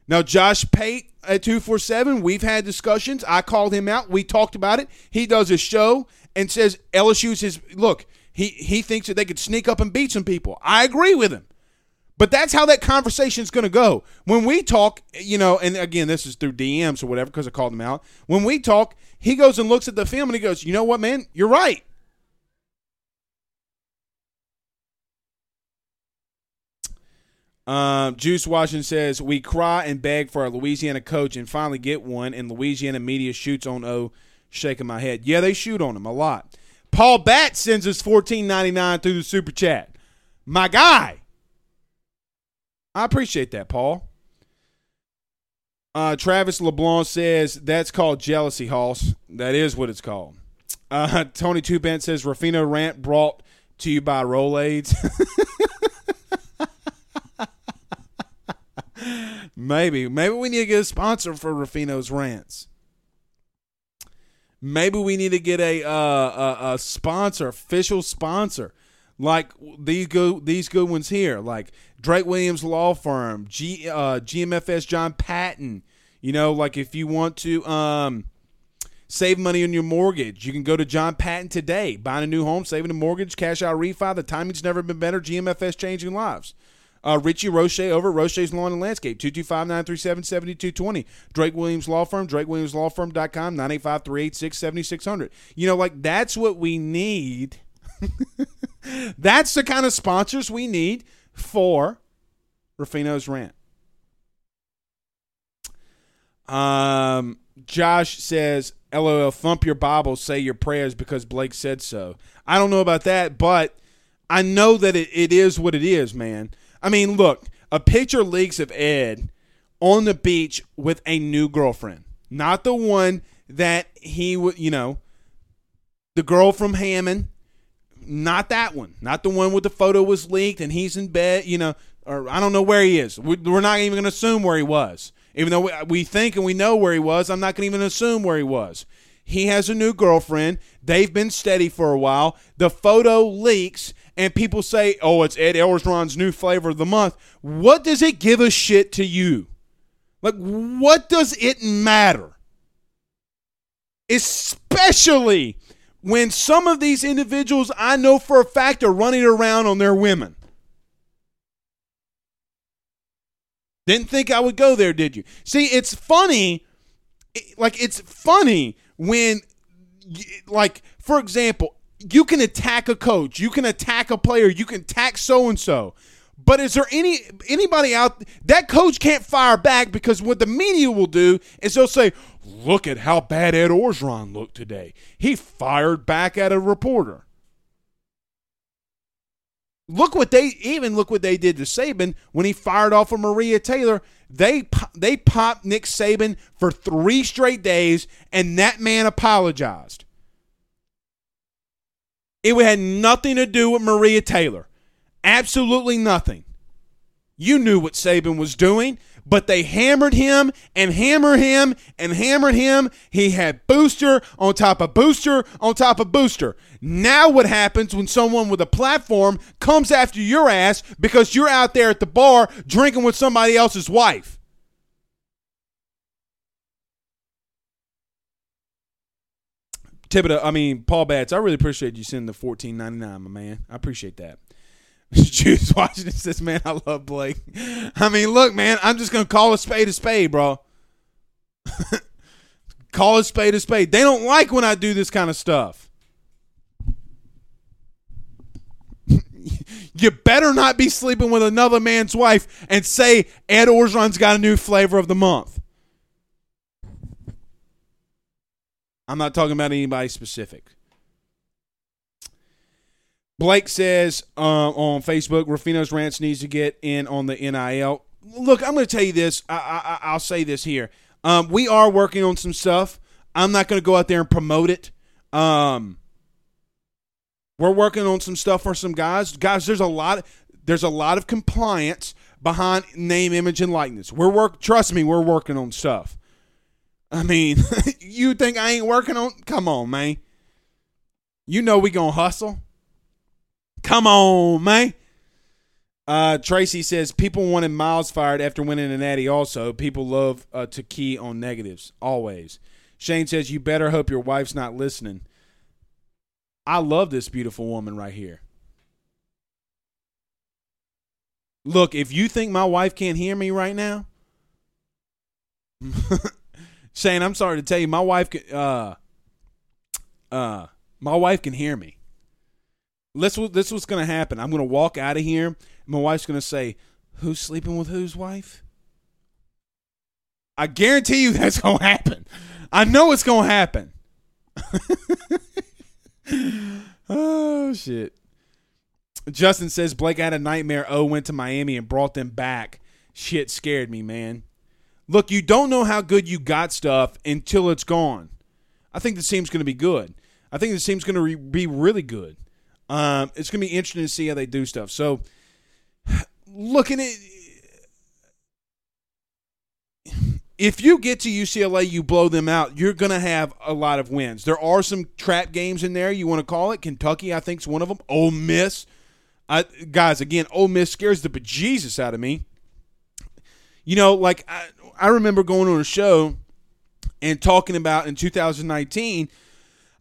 Now, Josh Pate at 247, we've had discussions. I called him out. We talked about it. He does a show and says LSU's his look – he he thinks that they could sneak up and beat some people. I agree with him. But that's how that conversation is going to go. When we talk, you know, and again, this is through DMs or whatever because I called him out. When we talk, he goes and looks at the film and he goes, "You know what, man? You're right." Uh, Juice Washington says we cry and beg for a Louisiana coach and finally get one, and Louisiana media shoots on O. Shaking my head. Yeah, they shoot on him a lot. Paul Bat sends us fourteen ninety nine through the super chat. My guy. I appreciate that, Paul. Uh, Travis LeBlanc says that's called jealousy, Hoss. That is what it's called. Uh, (laughs) Tony Two says Ruffino rant brought to you by Rolaids. (laughs) maybe, maybe we need to get a sponsor for Ruffino's rants. Maybe we need to get a uh, a, a sponsor, official sponsor, like these good these good ones here, like Drake Williams Law Firm, G uh, GMFS John Patton. You know, like if you want to um, save money on your mortgage, you can go to John Patton today, buying a new home, saving a mortgage, cash out refi. The timing's never been better. GMFS changing lives. Uh, Richie Roche over Roche's Lawn and Landscape, 225-937-7220. Drake Williams Law Firm, drakewilliamslawfirm.com, 985-386-7600. You know, like, that's what we need. (laughs) that's the kind of sponsors we need for Ruffino's Rant. Um, Josh says, "LOL, thump your Bible, say your prayers because Blake said so." I don't know about that, but I know that it, it is what it is, man. I mean, look, a picture leaks of Ed on the beach with a new girlfriend, not the one that he would, you know, the girl from Hammond, not that one, not the one with the photo was leaked and he's in bed, you know, or I don't know where he is. We're not even going to assume where he was. Even though we think and we know where he was, I'm not going to even assume where he was. He has a new girlfriend. They've been steady for a while. The photo leaks, and people say, oh, it's Ed Orgeron's new flavor of the month. What does it give a shit to you? Like, what does it matter? Especially when some of these individuals I know for a fact are running around on their women. Didn't think I would go there, did you? See, it's funny. Like, it's funny when, like, for example, you can attack a coach, you can attack a player, you can attack so and so. But is there any anybody out that coach can't fire back because what the media will do is they'll say, "Look at how bad Ed Orgeron looked today. He fired back at a reporter." Look what they even look what they did to Saban when he fired off of Maria Taylor. They they popped Nick Saban for three straight days, and that man apologized. It had nothing to do with Maria Taylor, absolutely nothing. You knew what Saban was doing but they hammered him and hammered him and hammered him. He had booster on top of booster on top of booster. Now, what happens when someone with a platform comes after your ass because you're out there at the bar drinking with somebody else's wife? Thibodeau, I mean Paul Batts, I really appreciate you sending the fourteen ninety nine, my man. I appreciate that. (laughs) Juice watching this says, man, I love Blake. I mean, look, man, I'm just gonna call a spade a spade, bro. (laughs) call a spade a spade. They don't like when I do this kind of stuff. (laughs) you better not be sleeping with another man's wife and say Ed Orgeron's got a new flavor of the month. I'm not talking about anybody specific. Blake says uh, on Facebook, Ruffino's Rant needs to get in on the NIL. Look, I'm going to tell you this. I, I, will say this here. Um, we are working on some stuff. I'm not going to go out there and promote it. Um, we're working on some stuff for some guys. Guys, there's a lot. There's a lot of compliance behind name, image, and likeness. We're work. Trust me, we're working on stuff. I mean, (laughs) you think I ain't working on? Come on, man. You know we gonna hustle. Come on, man. Uh, Tracy says people wanted Miles fired after winning an Natty. Also, people love uh, to key on negatives always. Shane says you better hope your wife's not listening. I love this beautiful woman right here. Look, if you think my wife can't hear me right now, (laughs) Shane, I'm sorry to tell you, my wife can. Uh, uh, my wife can hear me. This was this was to happen. I'm to walk out of here. my wife's to say, "Who's sleeping with whose wife?" I guarantee you that's to happen. I know it's to happen. (laughs) oh shit. Justin says Blake had a nightmare. Oh, went to Miami and brought them back. Shit scared me, man. Look, you don't know how good you got stuff until it's gone. I think the team's going to be good. I think the team's going to re- be really good. Um, it's going to be interesting to see how they do stuff. So, (sighs) looking at if you get to UCLA, you blow them out, you're going to have a lot of wins. There are some trap games in there, you want to call it. Kentucky, I think, is one of them. Ole Miss. I, guys, again, Ole Miss scares the bejesus out of me. You know, like I, I remember going on a show and talking about in 2019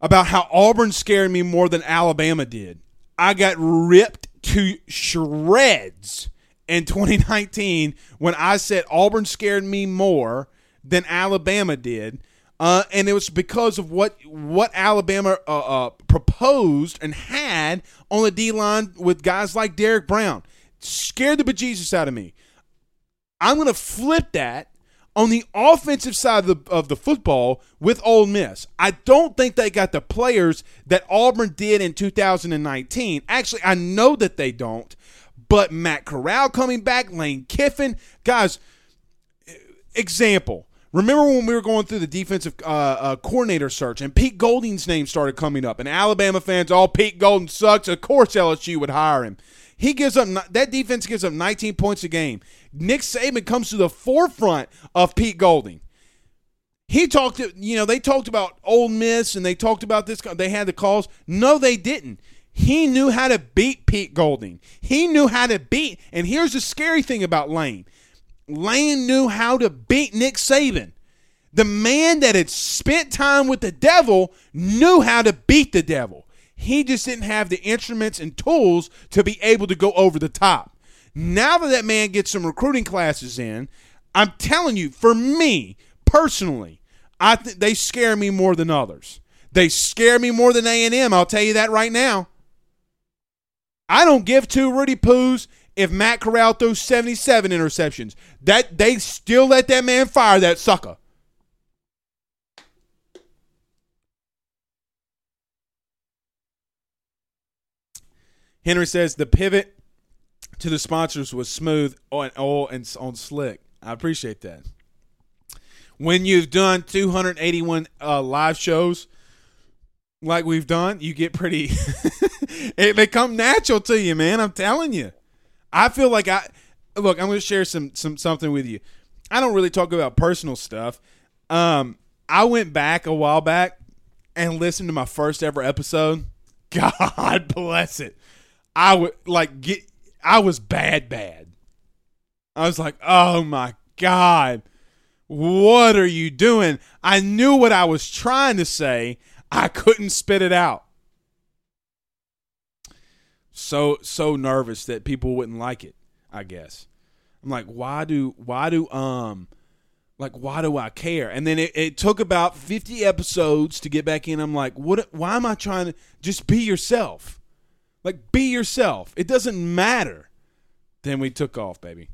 about how Auburn scared me more than Alabama did. I got ripped to shreds in 2019 when I said Auburn scared me more than Alabama did. Uh, and it was because of what what Alabama uh, uh, proposed and had on the D line with guys like Derrick Brown. Scared the bejesus out of me. I'm going to flip that on the offensive side of the, of the football with Ole Miss. I don't think they got the players that Auburn did in 2019. Actually, I know that they don't. But Matt Corral coming back, Lane Kiffin, guys. Example. Remember when we were going through the defensive uh, uh, coordinator search and Pete Golding's name started coming up, and Alabama fans, all oh, Pete Golding sucks. Of course, LSU would hire him. He gives up that defense gives up 19 points a game. Nick Saban comes to the forefront of Pete Golding. He talked you know they talked about Ole Miss and they talked about this. They had the calls. No, they didn't. He knew how to beat Pete Golding. He knew how to beat. And here's the scary thing about Lane. Lane knew how to beat Nick Saban. The man that had spent time with the devil knew how to beat the devil. He just didn't have the instruments and tools to be able to go over the top. Now that that man gets some recruiting classes in, I'm telling you, for me personally, I think they scare me more than others. They scare me more than A&M. I'll tell you that right now. I don't give two Rudy Poos if Matt Corral throws 77 interceptions. That they still let that man fire that sucker. Henry says the pivot to the sponsors was smooth on all and on slick. I appreciate that. When you've done 281 uh, live shows like we've done, you get pretty. (laughs) it, they come natural to you, man. I'm telling you. I feel like I look. I'm going to share some some something with you. I don't really talk about personal stuff. Um, I went back a while back and listened to my first ever episode. (laughs) God bless it. I would like get I was bad bad. I was like, "Oh my god. What are you doing?" I knew what I was trying to say. I couldn't spit it out. So so nervous that people wouldn't like it, I guess. I'm like, "Why do why do um like why do I care? And then it, it, took about 50 episodes to get back in. I'm like, what why am I trying to just be yourself? Like, be yourself. It doesn't matter. Then we took off, baby.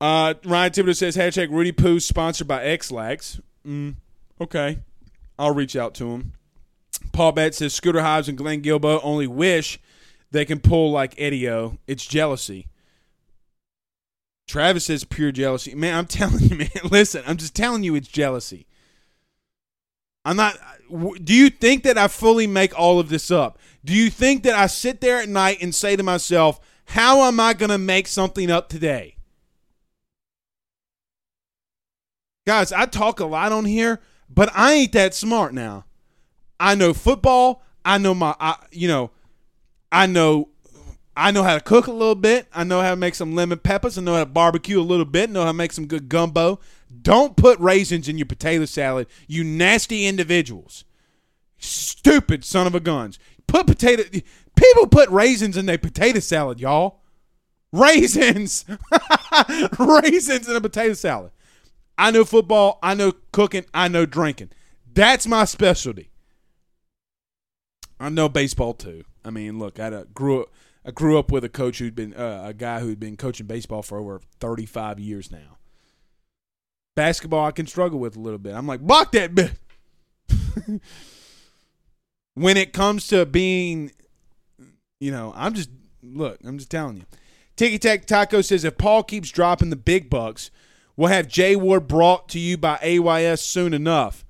Uh, Ryan Thibodeau says, hashtag Rudy Poo sponsored by Ex-Lax. Mm, okay. I'll reach out to him. Paul Betts says, Scooter Hobbs and Glenn Guilbeau only wish they can pull like Eddie-O. It's jealousy. Travis says pure jealousy. Man, I'm (laughs) telling you, man. Listen, I'm just telling you it's jealousy. I'm not. Do you think that I fully make all of this up? Do you think that I sit there at night and say to myself, how am I going to make something up today? Guys, I talk a lot on here, but I ain't that smart now. I know football. I know my, I, you know, I know, I know how to cook a little bit. I know how to make some lemon peppers. I know how to barbecue a little bit. I Know how to make some good gumbo. Don't put raisins in your potato salad, you nasty individuals. Stupid son of a guns. Put potato. People put raisins in their potato salad, y'all. Raisins, (laughs) raisins in a potato salad. I know football. I know cooking. I know drinking. That's my specialty. I know baseball too. I mean, look, I grew up. I grew up with a coach who'd been uh, a guy who'd been coaching baseball for over 35 years now. Basketball, I can struggle with a little bit. I'm like, block that bit. (laughs) when it comes to being, you know, I'm just look, I'm just telling you. Tiki Tac Taco says if Paul keeps dropping the big bucks, we'll have Jay Ward brought to you by AYS soon enough.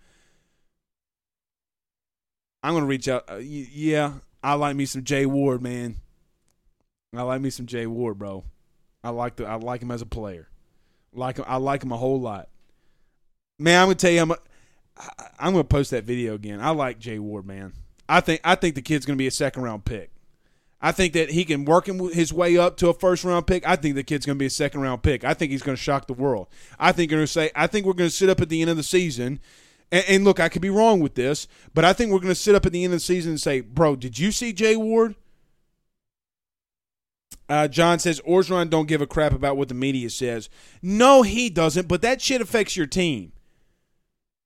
I'm gonna reach out. Uh, yeah, I like me some Jay Ward, man. I like me some Jay Ward, bro. I like the I like him as a player. Like I like him a whole lot. Man, I'm gonna tell you, I'm, a, I'm gonna post that video again. I like Jay Ward, man. I think I think the kid's to be a second round pick. I think that he can work him his way up to a first round pick. I think the kid's going to be a second round pick. I think he's going to shock the world. I think going to say. I think we're going to sit up at the end of the season, and, and, look, I could be wrong with this, but I think we're going to sit up at the end of the season and say, "Bro, did you see Jay Ward?" Uh, John says Orgeron don't give a crap about what the media says. No, he doesn't. But that shit affects your team.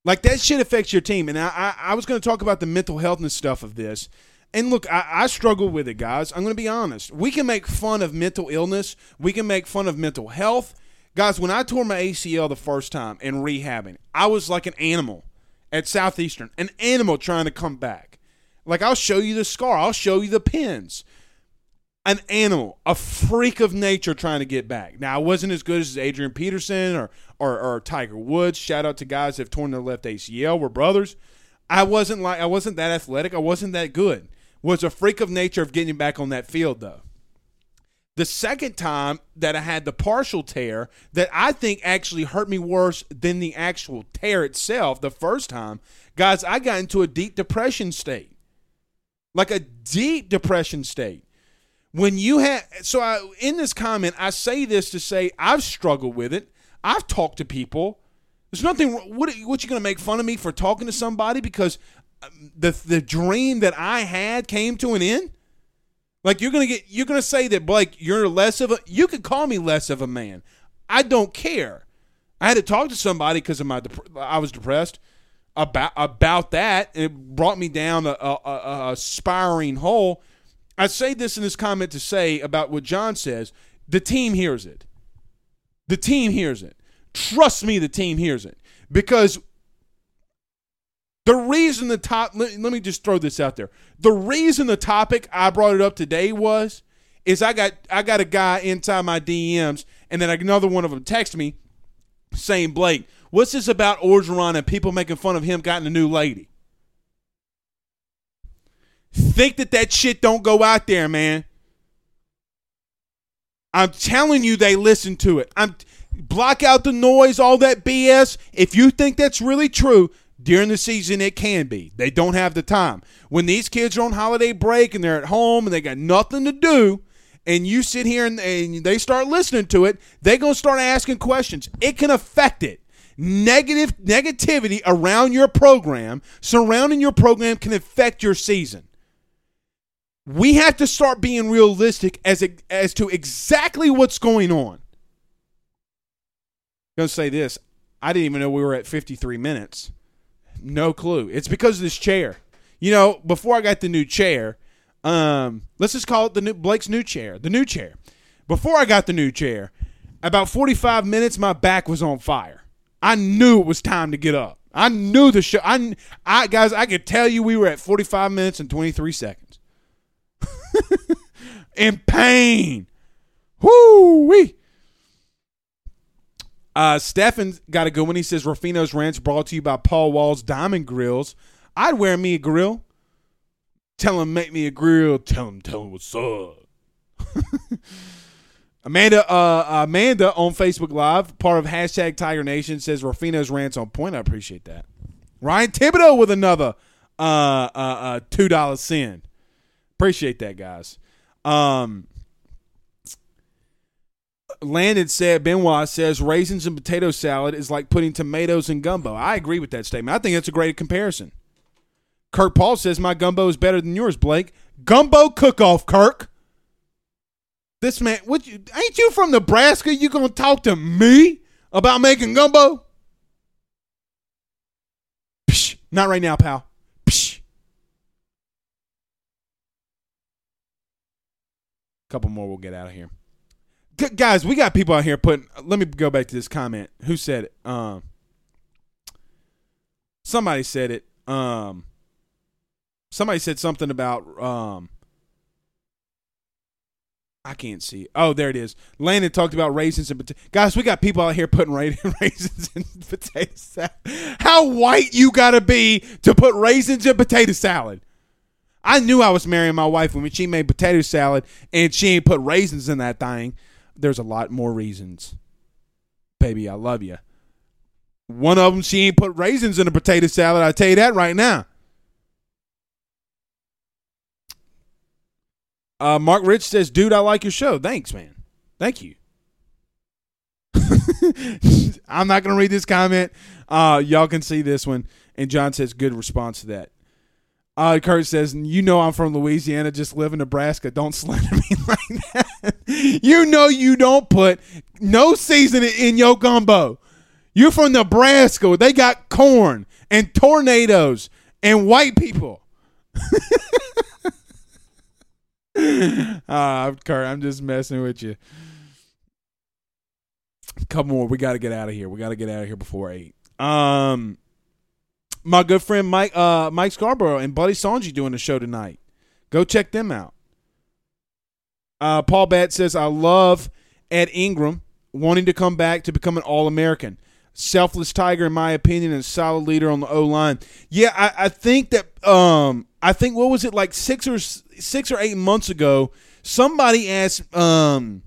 Like that shit affects your team. And I, I, I was going to talk about the mental health and stuff of this. And look, I, I struggle with it, guys. I'm going to be honest. We can make fun of mental illness. We can make fun of mental health. Guys, when I tore my ACL the first time and rehabbing, I was like an animal at Southeastern, an animal trying to come back. Like I'll show you the scar, I'll show you the pins. An animal, a freak of nature trying to get back. Now I wasn't as good as Adrian Peterson or or, or Tiger Woods. Shout out to guys that have torn their left ACL. We're brothers. I wasn't like I wasn't that athletic. I wasn't that good. Was a freak of nature of getting back on that field though. The second time that I had the partial tear that I think actually hurt me worse than the actual tear itself, the first time, guys, I got into a deep depression state. Like a deep depression state. When you had, so I, in this comment, I say this to say I've struggled with it. I've talked to people. There's nothing, what, what you going to make fun of me for talking to somebody because um, the, the dream that I had came to an end? Like you're gonna get you're gonna say that Blake, you're less of a you could call me less of a man. I don't care. I had to talk to somebody because of my dep- I was depressed about about that. It brought me down a, a, a, a spiraling hole. I say this in this comment to say about what John says. The team hears it. The team hears it. Trust me, the team hears it because the reason the top, let, let me just throw this out there. The reason the topic I brought it up today was, is I got I got a guy inside my DMs, and then another one of them texted me saying, Blake, what's this about Orgeron and people making fun of him getting a new lady? Think that that shit don't go out there, man. I'm telling you, they listen to it. I'm block out the noise, all that BS. If you think that's really true, during the season, it can be. They don't have the time. When these kids are on holiday break and they're at home and they got nothing to do, and you sit here and, and they start listening to it, they're going to start asking questions. It can affect it. Negative negativity around your program, surrounding your program, can affect your season. We have to start being realistic as as to exactly what's going on. I'm to say this. I didn't even know we were at 53 minutes. No clue. It's because of this chair. You know, before I got the new chair, um, let's just call it the new Blake's new chair, the new chair. Before I got the new chair, about 45 minutes, my back was on fire. I knew it was time to get up. I knew the show. I, I guys, I could tell you we were at 45 minutes and 23 seconds. (laughs) In pain. Whoo wee. Uh, Stefan got a good one. He says Ruffino's Rant brought to you by Paul Wall's Diamond Grills. I'd wear me a grill. Tell him make me a grill. Tell him tell him what's up. (laughs) Amanda uh, Amanda on Facebook Live, part of hashtag Tiger Nation, says Ruffino's Rant on point. I appreciate that. Ryan Thibodeau with another uh, uh, uh, two dollar sin. Appreciate that, guys. Um, Landon said, Benoit says, raisins and potato salad is like putting tomatoes in gumbo. I agree with that statement. I think that's a great comparison. Kirk Paul says, my gumbo is better than yours, Blake. Gumbo cook off, Kirk. This man, what you, ain't you from Nebraska? You gonna talk to me about making gumbo? Psh, not right now, pal. Psh. Couple more, we'll get out of here guys, we got people out here putting. Let me go back to this comment. Who said it? Um, somebody said it. Um, somebody said something about. Um, I can't see. Oh, there it is. Landon talked about raisins and potatoes. Guys, we got people out here putting (laughs) raisins and potato salad. How white you got to be to put raisins in potato salad? I knew I was marrying my wife when she made potato salad and she ain't put raisins in that thing there's a lot more reasons. Baby, I love you. One of them, she ain't put raisins in a potato salad. I tell you that right now. Uh, Mark Rich says, "Dude, I like your show. Thanks, man. Thank you." (laughs) I'm not gonna read this comment. Uh, y'all can see this one. And John says, "Good response to that." Uh, Kurt says, "You know I'm from Louisiana. Just live in Nebraska. Don't (laughs) slander me like that. you know you don't put no seasoning in your gumbo. You're from Nebraska. They got corn and tornadoes and white people." Uh, (laughs) Kurt, I'm just messing with you. couple more. We got to get out of here. We got to get out of here before eight. Um, my good friend Mike uh Mike Scarborough and Buddy Sonji doing the show tonight. Go check them out. Uh, Paul Bat says I love Ed Ingram wanting to come back to become an All American. Selfless Tiger, in my opinion, and solid leader on the O line. Yeah, I, I think that um I think what was it like six or six or eight months ago, somebody asked um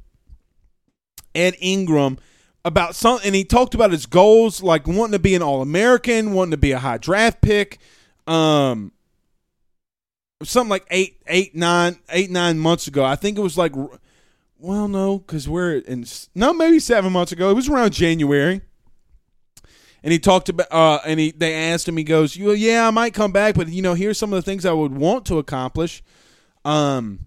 Ed Ingram about something, and he talked about his goals, like wanting to be an All American, wanting to be a high draft pick, um, something like eight, eight, nine, eight, nine months ago. I think it was like, well, no, because we're in no, maybe seven months ago. It was around January. And he talked about, uh, and he they asked him. He goes, "You, yeah, I might come back, but you know, here's some of the things I would want to accomplish." Um,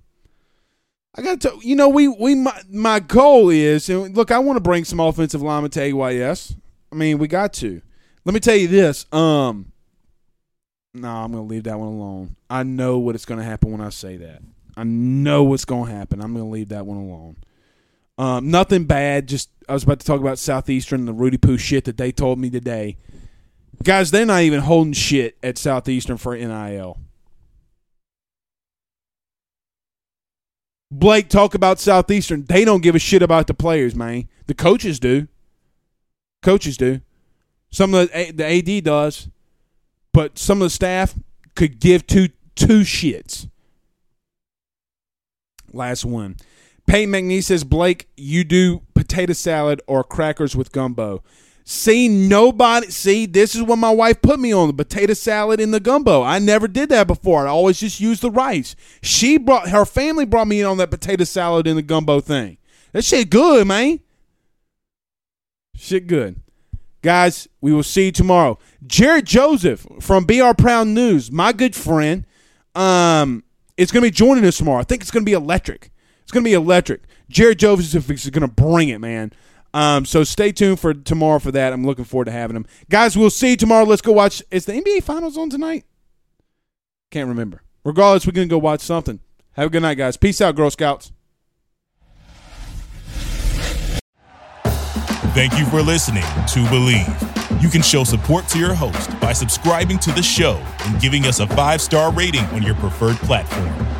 I got to, you know, we we my, my goal is, and look, I want to bring some offensive linemen to AYS. I mean, we got to. Let me tell you this. Um, no, I'm going to leave that one alone. I know what it's going to happen when I say that. I know what's going to happen. I'm going to leave that one alone. Um, nothing bad. Just I was about to talk about Southeastern and the Rudy Poo shit that they told me today. Guys, they're not even holding shit at Southeastern for NIL. Blake talk about Southeastern. They don't give a shit about the players, man. The coaches do. Coaches do. Some of the the AD does, but some of the staff could give two two shits. Last one. Peyton McNeese says, Blake, you do potato salad or crackers with gumbo. See, nobody. See, this is what my wife put me on the potato salad in the gumbo. I never did that before. I always just used the rice. She brought her family brought me in on that potato salad in the gumbo thing. That shit good, man. Shit good. Guys, we will see you tomorrow. Jared Joseph from BR Proud News, my good friend, um, is going to be joining us tomorrow. I think it's going to be electric. It's going to be electric. Jared Joseph is going to bring it, man. Um, so stay tuned for tomorrow for that. I'm looking forward to having him. Guys, we'll see tomorrow. Let's go watch. Is the NBA Finals on tonight? Can't remember. Regardless, we're going to go watch something. Have a good night, guys. Peace out, Girl Scouts. Thank you for listening to Bleav. You can show support to your host by subscribing to the show and giving us a five star rating on your preferred platform.